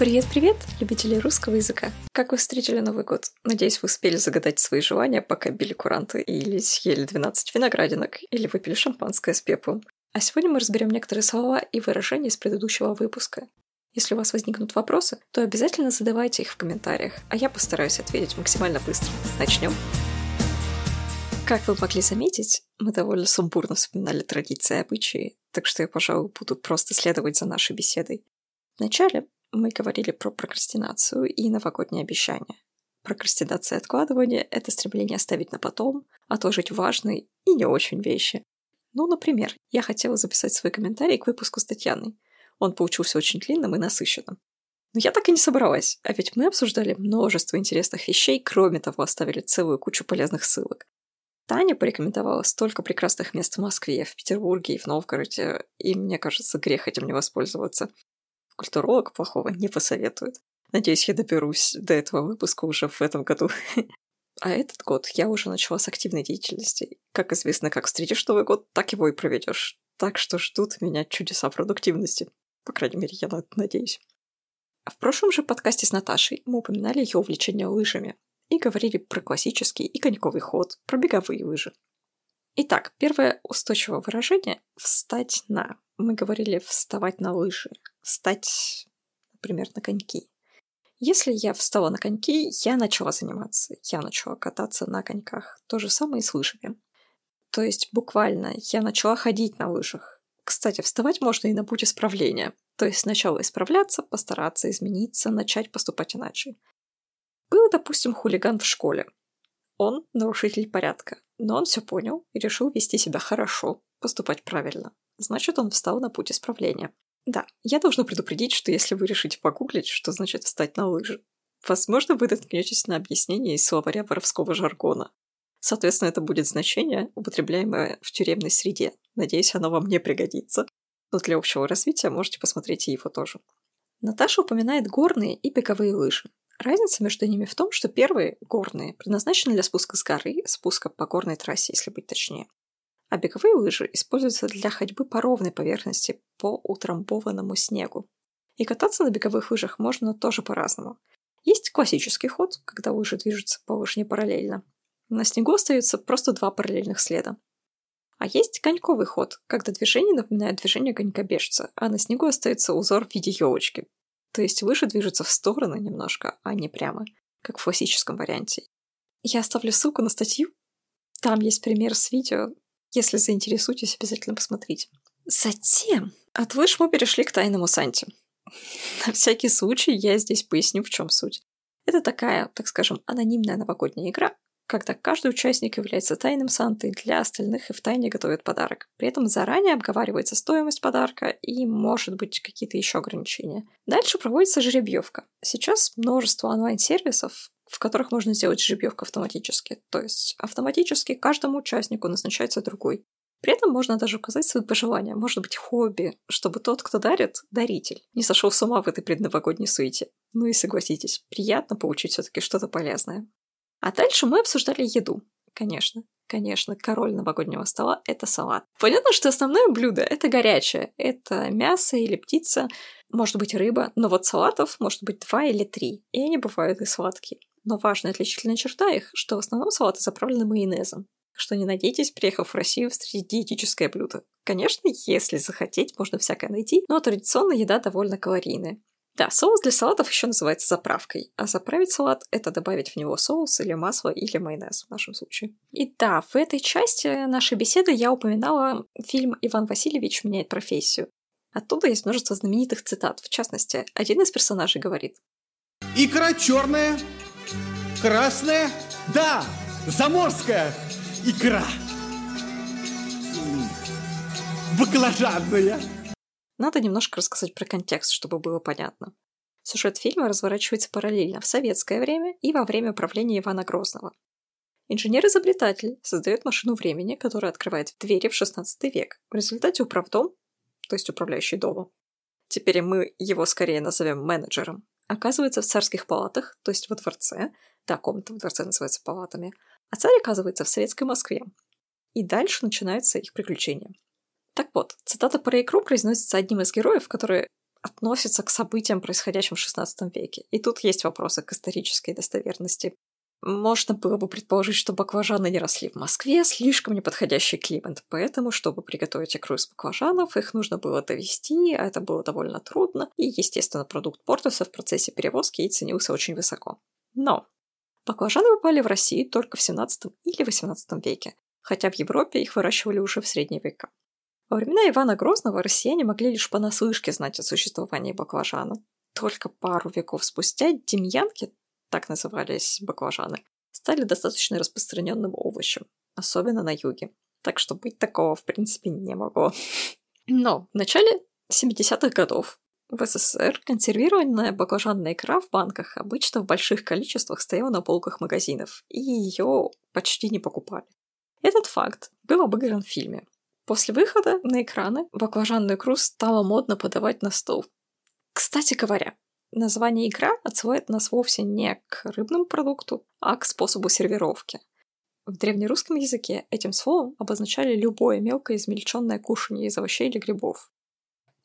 Привет-привет, любители русского языка! Как вы встретили Новый год? Надеюсь, вы успели загадать свои желания, пока били куранты или съели 12 виноградинок, или выпили шампанское с пеплом. А сегодня мы разберем некоторые слова и выражения из предыдущего выпуска. Если у вас возникнут вопросы, то обязательно задавайте их в комментариях, а я постараюсь ответить максимально быстро. Начнем. Как вы могли заметить, мы довольно сумбурно вспоминали традиции и обычаи, так что я, пожалуй, буду просто следовать за нашей беседой. Вначале мы говорили про прокрастинацию и новогодние обещания. Прокрастинация и откладывание — это стремление оставить на потом, отложить важные и не очень вещи. Ну, например, я хотела записать свой комментарий к выпуску с Татьяной. Он получился очень длинным и насыщенным. Но я так и не собралась, а ведь мы обсуждали множество интересных вещей, кроме того, оставили целую кучу полезных ссылок. Таня порекомендовала столько прекрасных мест в Москве, в Петербурге и в Новгороде, и мне кажется, грех этим не воспользоваться культуролог плохого не посоветует. Надеюсь, я доберусь до этого выпуска уже в этом году. А этот год я уже начала с активной деятельности. Как известно, как встретишь Новый год, так его и проведешь. Так что ждут меня чудеса продуктивности. По крайней мере, я надеюсь. В прошлом же подкасте с Наташей мы упоминали ее увлечение лыжами и говорили про классический и коньковый ход, про беговые лыжи. Итак, первое устойчивое выражение – «встать на». Мы говорили «вставать на лыжи», «встать, например, на коньки». Если я встала на коньки, я начала заниматься, я начала кататься на коньках. То же самое и с лыжами. То есть буквально я начала ходить на лыжах. Кстати, вставать можно и на путь исправления. То есть сначала исправляться, постараться измениться, начать поступать иначе. Был, допустим, хулиган в школе. Он нарушитель порядка, но он все понял и решил вести себя хорошо, поступать правильно. Значит, он встал на путь исправления. Да, я должна предупредить, что если вы решите погуглить, что значит встать на лыжи, возможно, вы наткнетесь на объяснение из словаря воровского жаргона. Соответственно, это будет значение, употребляемое в тюремной среде. Надеюсь, оно вам не пригодится. Но для общего развития можете посмотреть и его тоже. Наташа упоминает горные и беговые лыжи. Разница между ними в том, что первые, горные, предназначены для спуска с горы, спуска по горной трассе, если быть точнее. А беговые лыжи используются для ходьбы по ровной поверхности, по утрамбованному снегу. И кататься на беговых лыжах можно тоже по-разному. Есть классический ход, когда лыжи движутся по лыжне параллельно. На снегу остаются просто два параллельных следа. А есть коньковый ход, когда движение напоминает движение конькобежца, а на снегу остается узор в виде елочки, то есть выше движется в стороны немножко, а не прямо, как в классическом варианте. Я оставлю ссылку на статью. Там есть пример с видео. Если заинтересуетесь, обязательно посмотрите. Затем от лыж мы перешли к тайному Санте. На всякий случай я здесь поясню, в чем суть. Это такая, так скажем, анонимная новогодняя игра, когда каждый участник является тайным Сантой для остальных и в тайне готовит подарок. При этом заранее обговаривается стоимость подарка и, может быть, какие-то еще ограничения. Дальше проводится жеребьевка. Сейчас множество онлайн-сервисов, в которых можно сделать жеребьевку автоматически. То есть автоматически каждому участнику назначается другой. При этом можно даже указать свои пожелания, может быть, хобби, чтобы тот, кто дарит, даритель, не сошел с ума в этой предновогодней суете. Ну и согласитесь, приятно получить все-таки что-то полезное. А дальше мы обсуждали еду. Конечно, конечно, король новогоднего стола — это салат. Понятно, что основное блюдо — это горячее. Это мясо или птица, может быть рыба, но вот салатов может быть два или три, и они бывают и сладкие. Но важная отличительная черта их, что в основном салаты заправлены майонезом. Что не надейтесь, приехав в Россию, встретить диетическое блюдо. Конечно, если захотеть, можно всякое найти, но традиционная еда довольно калорийная. Да, соус для салатов еще называется заправкой, а заправить салат — это добавить в него соус или масло или майонез в нашем случае. И да, в этой части нашей беседы я упоминала фильм «Иван Васильевич меняет профессию». Оттуда есть множество знаменитых цитат. В частности, один из персонажей говорит «Икра черная, красная, да, заморская икра, баклажанная». Надо немножко рассказать про контекст, чтобы было понятно. Сюжет фильма разворачивается параллельно в советское время и во время правления Ивана Грозного. Инженер-изобретатель создает машину времени, которая открывает двери в 16 век. В результате управдом, то есть управляющий домом, теперь мы его скорее назовем менеджером, оказывается в царских палатах, то есть во дворце, да, комната в дворце называется палатами, а царь оказывается в советской Москве. И дальше начинаются их приключения. Так вот, цитата про икру произносится одним из героев, который относится к событиям, происходящим в XVI веке. И тут есть вопросы к исторической достоверности. Можно было бы предположить, что баклажаны не росли в Москве, слишком неподходящий климат, поэтому, чтобы приготовить икру из баклажанов, их нужно было довести, а это было довольно трудно, и, естественно, продукт портился в процессе перевозки и ценился очень высоко. Но баклажаны попали в Россию только в 17 или 18 веке, хотя в Европе их выращивали уже в средние века. Во времена Ивана Грозного россияне могли лишь понаслышке знать о существовании баклажана. Только пару веков спустя демьянки, так назывались баклажаны, стали достаточно распространенным овощем, особенно на юге. Так что быть такого, в принципе, не могло. Но в начале 70-х годов в СССР консервированная баклажанная икра в банках обычно в больших количествах стояла на полках магазинов, и ее почти не покупали. Этот факт был обыгран в фильме. После выхода на экраны баклажанную икру стало модно подавать на стол. Кстати говоря, Название икра отсылает нас вовсе не к рыбному продукту, а к способу сервировки. В древнерусском языке этим словом обозначали любое мелкое измельченное кушанье из овощей или грибов.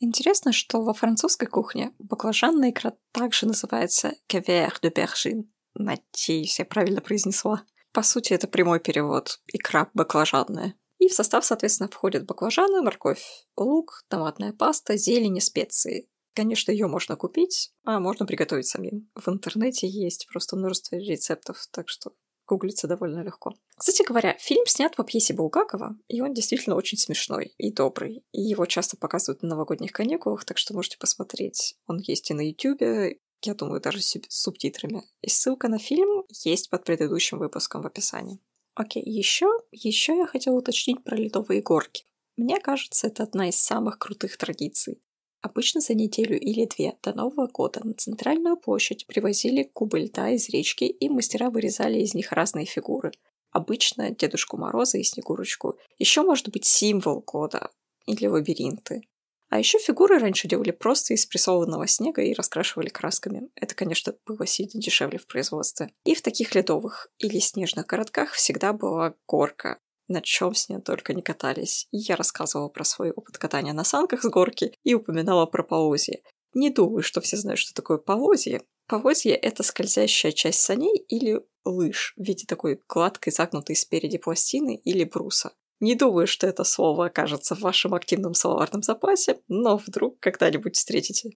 Интересно, что во французской кухне баклажанная икра также называется «кевер de bergine». Надеюсь, я правильно произнесла. По сути, это прямой перевод «икра баклажанная». И в состав, соответственно, входят баклажаны, морковь, лук, томатная паста, зелень и специи. Конечно, ее можно купить, а можно приготовить самим. В интернете есть просто множество рецептов, так что гуглиться довольно легко. Кстати говоря, фильм снят по пьесе Булгакова, и он действительно очень смешной и добрый. И его часто показывают на новогодних каникулах, так что можете посмотреть. Он есть и на Ютубе, я думаю, даже с субтитрами. И ссылка на фильм есть под предыдущим выпуском в описании. Окей, еще, еще я хотела уточнить про ледовые горки. Мне кажется, это одна из самых крутых традиций. Обычно за неделю или две до Нового года на центральную площадь привозили кубы льда из речки, и мастера вырезали из них разные фигуры. Обычно Дедушку Мороза и Снегурочку. Еще может быть символ года или лабиринты. А еще фигуры раньше делали просто из прессованного снега и раскрашивали красками. Это, конечно, было сильно дешевле в производстве. И в таких ледовых или снежных городках всегда была горка, на чем с ней только не катались. Я рассказывала про свой опыт катания на санках с горки и упоминала про полозье. Не думаю, что все знают, что такое полозье. Полозье — это скользящая часть саней или лыж в виде такой гладкой загнутой спереди пластины или бруса. Не думаю, что это слово окажется в вашем активном словарном запасе, но вдруг когда-нибудь встретите.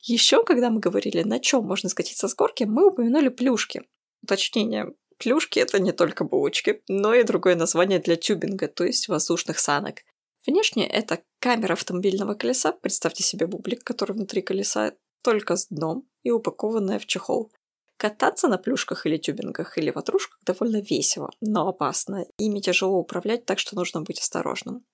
Еще, когда мы говорили, на чем можно скатиться с горки, мы упомянули плюшки. Уточнение, Плюшки — это не только булочки, но и другое название для тюбинга, то есть воздушных санок. Внешне это камера автомобильного колеса, представьте себе бублик, который внутри колеса, только с дном и упакованная в чехол. Кататься на плюшках или тюбингах или ватрушках довольно весело, но опасно. Ими тяжело управлять, так что нужно быть осторожным.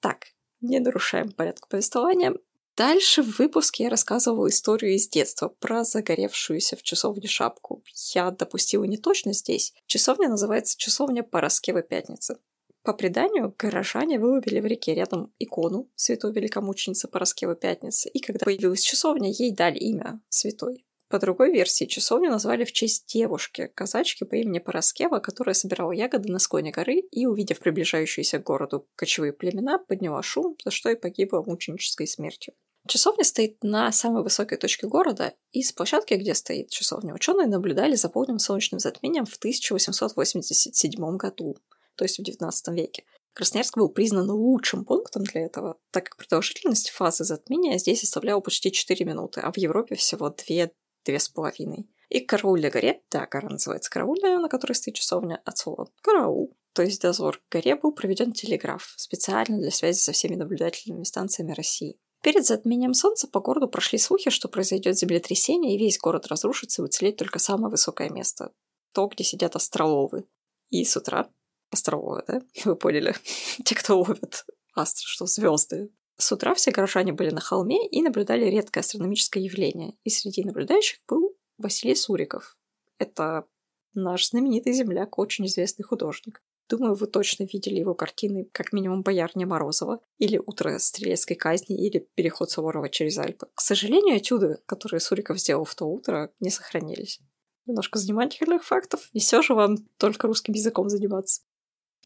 Так, не нарушаем порядок повествования. Дальше в выпуске я рассказывала историю из детства про загоревшуюся в часовне шапку. Я допустила неточность здесь. Часовня называется часовня Пороскевы Пятницы. По преданию, горожане выловили в реке рядом икону святой великомученицы Пороскевы Пятницы, и когда появилась часовня, ей дали имя святой. По другой версии, часовню назвали в честь девушки, казачки по имени Пороскева, которая собирала ягоды на склоне горы и, увидев приближающиеся к городу кочевые племена, подняла шум, за что и погибла мученической смертью. Часовня стоит на самой высокой точке города, и с площадки, где стоит часовня, ученые наблюдали за полным солнечным затмением в 1887 году, то есть в XIX веке. Красноярск был признан лучшим пунктом для этого, так как продолжительность фазы затмения здесь составляла почти 4 минуты, а в Европе всего 2 две с половиной. И к Караульной горе, да, гора называется Караульная, на которой стоит часовня, от слова «караул», то есть дозор, к горе был проведен телеграф, специально для связи со всеми наблюдательными станциями России. Перед затмением солнца по городу прошли слухи, что произойдет землетрясение, и весь город разрушится, и уцелеет только самое высокое место. То, где сидят астроловы. И с утра... Астроловы, да? Вы поняли? Те, кто ловят астры, что звезды. С утра все горожане были на холме и наблюдали редкое астрономическое явление. И среди наблюдающих был Василий Суриков. Это наш знаменитый земляк, очень известный художник. Думаю, вы точно видели его картины, как минимум «Боярня Морозова», или «Утро стрелецкой казни», или «Переход Суворова через Альпы. К сожалению, этюды, которые Суриков сделал в то утро, не сохранились. Немножко занимательных фактов, и все же вам только русским языком заниматься.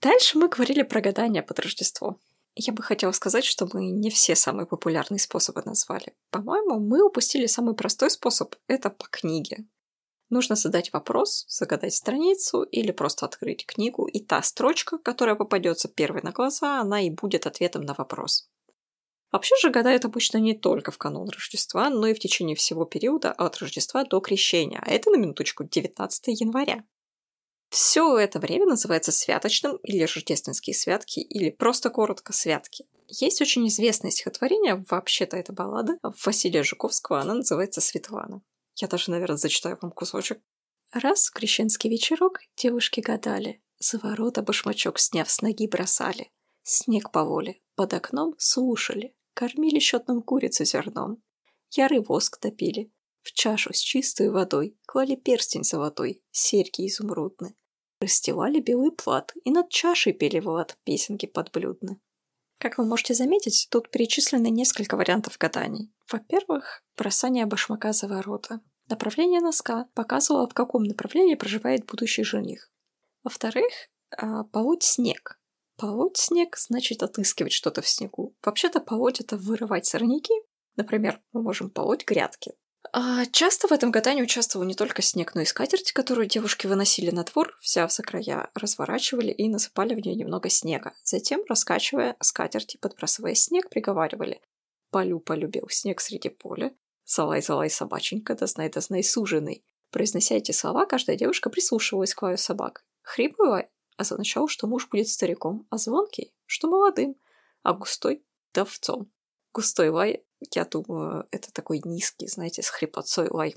Дальше мы говорили про гадания под Рождество. Я бы хотела сказать, что мы не все самые популярные способы назвали. По-моему, мы упустили самый простой способ – это по книге. Нужно задать вопрос, загадать страницу или просто открыть книгу, и та строчка, которая попадется первой на глаза, она и будет ответом на вопрос. Вообще же гадают обычно не только в канун Рождества, но и в течение всего периода от Рождества до Крещения, а это на минуточку 19 января. Все это время называется святочным или рождественские святки, или просто коротко святки. Есть очень известное стихотворение, вообще-то это баллада, Василия Жуковского, она называется «Светлана». Я даже, наверное, зачитаю вам кусочек. Раз в крещенский вечерок девушки гадали, за ворота башмачок сняв с ноги бросали. Снег по воле, под окном слушали, кормили счетным курицу зерном. Ярый воск топили, в чашу с чистой водой клали перстень золотой, серьги изумрудны. Расстилали белый плат и над чашей пели Влад песенки подблюдны. Как вы можете заметить, тут перечислены несколько вариантов гаданий. Во-первых, бросание башмака за ворота. Направление носка показывало, в каком направлении проживает будущий жених. Во-вторых, а, полоть снег. Полоть снег значит отыскивать что-то в снегу. Вообще-то полоть — это вырывать сорняки. Например, мы можем полоть грядки. А часто в этом гадании участвовал не только снег, но и скатерть, которую девушки выносили на двор, взяв за края, разворачивали и насыпали в нее немного снега. Затем, раскачивая скатерть и подбрасывая снег, приговаривали «Полю полюбил снег среди поля, залай залай собаченька, да знай да знай суженый». Произнося эти слова, каждая девушка прислушивалась к лаю собак. Хриплый означал, что муж будет стариком, а звонкий, что молодым, а густой — давцом. Густой лай я думаю, это такой низкий, знаете, с хрипотцой лай.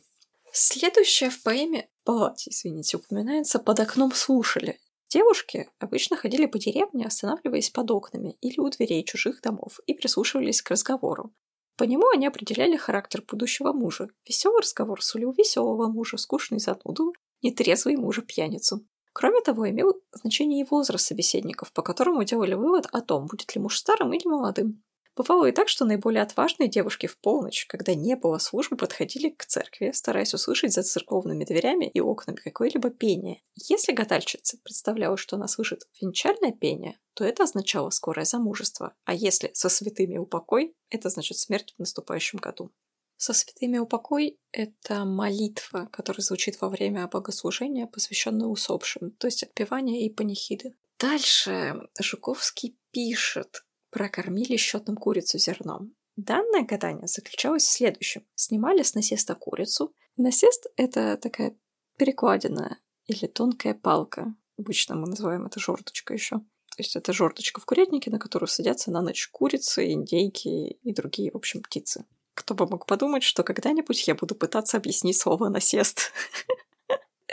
Следующее в поэме «Палате», извините, упоминается «Под окном слушали». Девушки обычно ходили по деревне, останавливаясь под окнами или у дверей чужих домов и прислушивались к разговору. По нему они определяли характер будущего мужа. Веселый разговор сулил веселого мужа, скучный зануду, нетрезвый мужа пьяницу. Кроме того, имел значение и возраст собеседников, по которому делали вывод о том, будет ли муж старым или молодым. Бывало и так, что наиболее отважные девушки в полночь, когда не было службы, подходили к церкви, стараясь услышать за церковными дверями и окнами какое-либо пение. Если гадальщица представляла, что она слышит венчальное пение, то это означало скорое замужество, а если со святыми упокой, это значит смерть в наступающем году. Со святыми упокой — это молитва, которая звучит во время богослужения, посвященная усопшим, то есть отпевания и панихиды. Дальше Жуковский пишет, прокормили счетным курицу зерном. Данное гадание заключалось в следующем. Снимали с насеста курицу. Насест — это такая перекладина или тонкая палка. Обычно мы называем это жердочка еще. То есть это жердочка в курятнике, на которую садятся на ночь курицы, индейки и другие, в общем, птицы. Кто бы мог подумать, что когда-нибудь я буду пытаться объяснить слово «насест».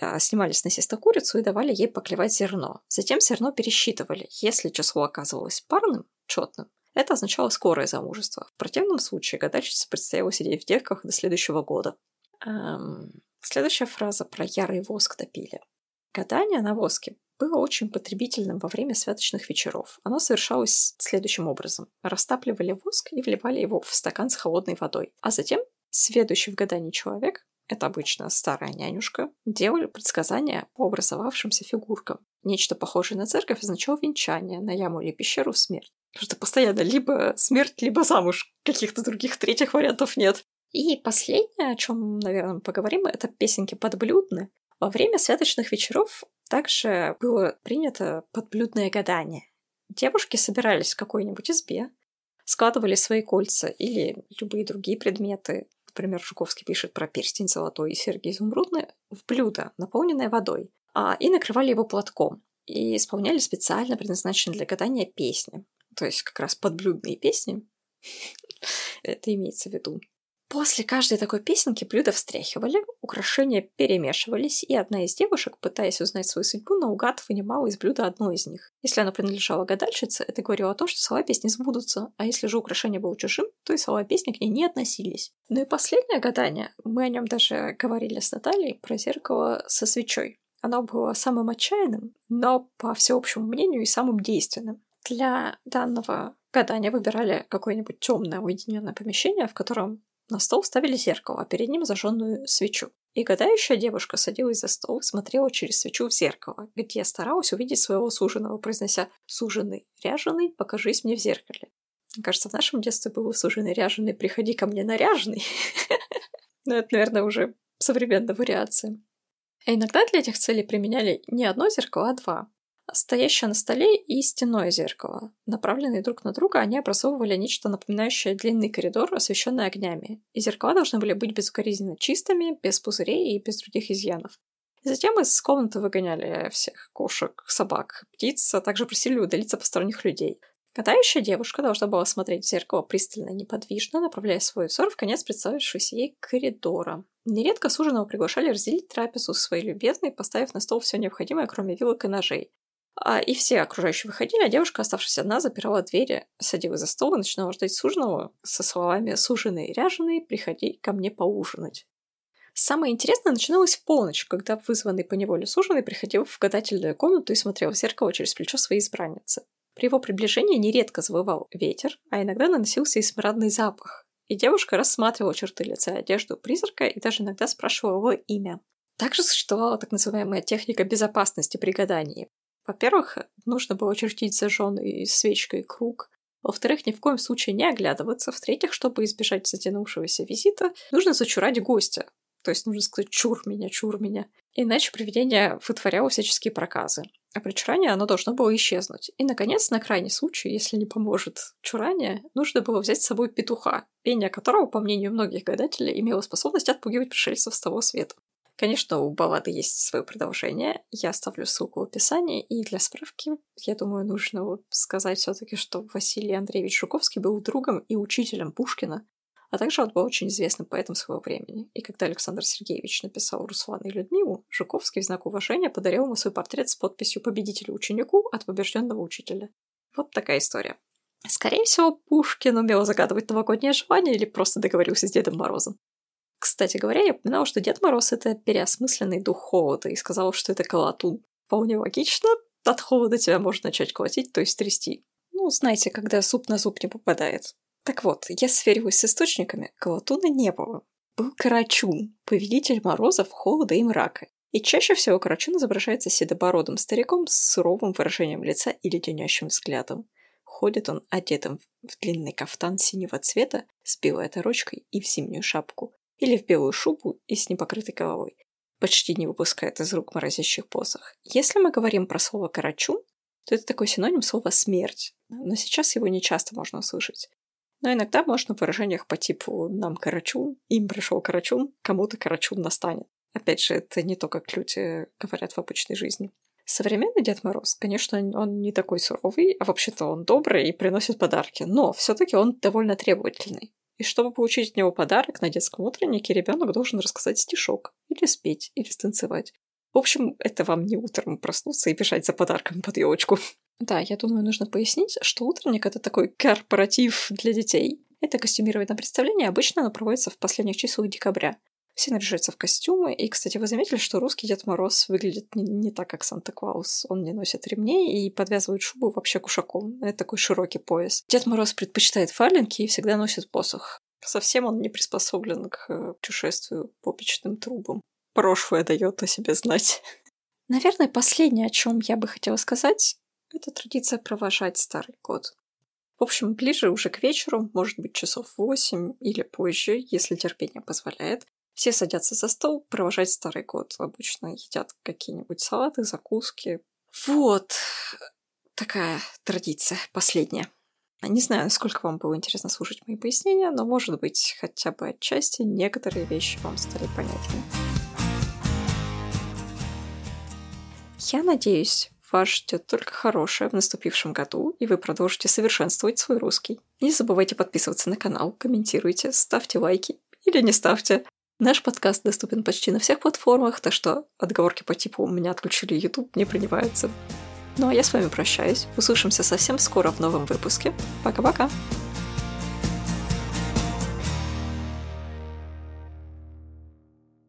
А, снимали с насеста курицу и давали ей поклевать зерно. Затем зерно пересчитывали. Если число оказывалось парным, четным, это означало скорое замужество. В противном случае гадальщице предстояло сидеть в девках до следующего года. Эм, следующая фраза про ярый воск топили. Гадание на воске было очень потребительным во время святочных вечеров. Оно совершалось следующим образом. Растапливали воск и вливали его в стакан с холодной водой. А затем следующий в гадании человек это обычно старая нянюшка, делали предсказания по образовавшимся фигуркам. Нечто похожее на церковь означало венчание, на яму или пещеру смерть. Потому что постоянно либо смерть, либо замуж. Каких-то других третьих вариантов нет. И последнее, о чем, наверное, мы поговорим, это песенки подблюдны. Во время святочных вечеров также было принято подблюдное гадание. Девушки собирались в какой-нибудь избе, складывали свои кольца или любые другие предметы, например, Жуковский пишет про перстень золотой и серьги изумрудные, в блюдо, наполненное водой, а, и накрывали его платком. И исполняли специально предназначенные для гадания песни. То есть как раз подблюдные песни. Это имеется в виду. После каждой такой песенки блюда встряхивали, украшения перемешивались, и одна из девушек, пытаясь узнать свою судьбу, наугад вынимала из блюда одно из них. Если оно принадлежало гадальщице, это говорило о том, что слова песни сбудутся, а если же украшение было чужим, то и слова песни к ней не относились. Ну и последнее гадание, мы о нем даже говорили с Натальей, про зеркало со свечой. Оно было самым отчаянным, но, по всеобщему мнению, и самым действенным. Для данного гадания выбирали какое-нибудь темное уединенное помещение, в котором на стол ставили зеркало, а перед ним зажженную свечу. И гадающая девушка садилась за стол и смотрела через свечу в зеркало, где старалась увидеть своего суженого, произнося «Суженый, ряженый, покажись мне в зеркале». Кажется, в нашем детстве был суженый, ряженый, приходи ко мне наряженный. Но это, наверное, уже современная вариация. А иногда для этих целей применяли не одно зеркало, а два. Стоящее на столе и стенное зеркало. Направленные друг на друга, они образовывали нечто напоминающее длинный коридор, освещенный огнями. И зеркала должны были быть безукоризненно чистыми, без пузырей и без других изъянов. И затем из комнаты выгоняли всех кошек, собак, птиц, а также просили удалиться посторонних людей. Катающая девушка должна была смотреть в зеркало пристально и неподвижно, направляя свой взор в конец представившегося ей коридора. Нередко суженого приглашали разделить трапезу своей любезной, поставив на стол все необходимое, кроме вилок и ножей. А, и все окружающие выходили, а девушка, оставшись одна, запирала двери, садилась за стол и начинала ждать суженого со словами «Суженый ряженый, приходи ко мне поужинать». Самое интересное начиналось в полночь, когда вызванный по неволе суженый приходил в гадательную комнату и смотрел в зеркало через плечо своей избранницы. При его приближении нередко завывал ветер, а иногда наносился и смрадный запах. И девушка рассматривала черты лица одежду призрака и даже иногда спрашивала его имя. Также существовала так называемая техника безопасности при гадании. Во-первых, нужно было чертить зажженный свечкой круг. Во-вторых, ни в коем случае не оглядываться. В-третьих, чтобы избежать затянувшегося визита, нужно зачурать гостя. То есть нужно сказать «чур меня, чур меня». Иначе привидение вытворяло всяческие проказы. А при чурании оно должно было исчезнуть. И, наконец, на крайний случай, если не поможет чурание, нужно было взять с собой петуха, пение которого, по мнению многих гадателей, имело способность отпугивать пришельцев с того света. Конечно, у баллады есть свое продолжение. Я оставлю ссылку в описании. И для справки, я думаю, нужно вот сказать все таки что Василий Андреевич Жуковский был другом и учителем Пушкина, а также он был очень известным поэтом своего времени. И когда Александр Сергеевич написал Руслана и Людмилу, Жуковский в знак уважения подарил ему свой портрет с подписью победителя ученику от побежденного учителя. Вот такая история. Скорее всего, Пушкин умел загадывать новогоднее желание или просто договорился с Дедом Морозом. Кстати говоря, я упоминала, что Дед Мороз — это переосмысленный дух холода, и сказала, что это колотун. Вполне логично, от холода тебя можно начать колотить, то есть трясти. Ну, знаете, когда суп на зуб не попадает. Так вот, я сверилась с источниками, колотуна не было. Был Карачун, повелитель морозов, холода и мрака. И чаще всего Карачун изображается седобородым стариком с суровым выражением лица и леденящим взглядом. Ходит он одетым в длинный кафтан синего цвета с белой оторочкой и в зимнюю шапку, или в белую шубу и с непокрытой головой. Почти не выпускает из рук морозящих посох. Если мы говорим про слово «карачун», то это такой синоним слова «смерть», но сейчас его не часто можно услышать. Но иногда можно в выражениях по типу «нам карачун», «им пришел карачун», «кому-то карачун настанет». Опять же, это не то, как люди говорят в обычной жизни. Современный Дед Мороз, конечно, он не такой суровый, а вообще-то он добрый и приносит подарки, но все таки он довольно требовательный. И чтобы получить от него подарок на детском утреннике, ребенок должен рассказать стишок, или спеть, или станцевать. В общем, это вам не утром проснуться и бежать за подарком под елочку. Да, я думаю, нужно пояснить, что утренник — это такой корпоратив для детей. Это костюмированное представление обычно оно проводится в последних числах декабря. Все наряжаются в костюмы, и, кстати, вы заметили, что русский Дед Мороз выглядит не, не так, как Санта-Клаус. Он не носит ремней и подвязывает шубу вообще кушаком. Это такой широкий пояс. Дед Мороз предпочитает фаленки и всегда носит посох. Совсем он не приспособлен к э, путешествию по печным трубам. Прошлое дает о себе знать. Наверное, последнее, о чем я бы хотела сказать, это традиция провожать Старый год. В общем, ближе уже к вечеру, может быть, часов восемь или позже, если терпение позволяет, все садятся за стол провожать Старый год. Обычно едят какие-нибудь салаты, закуски. Вот такая традиция последняя. Не знаю, насколько вам было интересно слушать мои пояснения, но, может быть, хотя бы отчасти некоторые вещи вам стали понятны. Я надеюсь, вас ждет только хорошее в наступившем году, и вы продолжите совершенствовать свой русский. Не забывайте подписываться на канал, комментируйте, ставьте лайки или не ставьте. Наш подкаст доступен почти на всех платформах, так что отговорки по типу «у меня отключили YouTube» не принимаются. Ну а я с вами прощаюсь. Услышимся совсем скоро в новом выпуске. Пока-пока!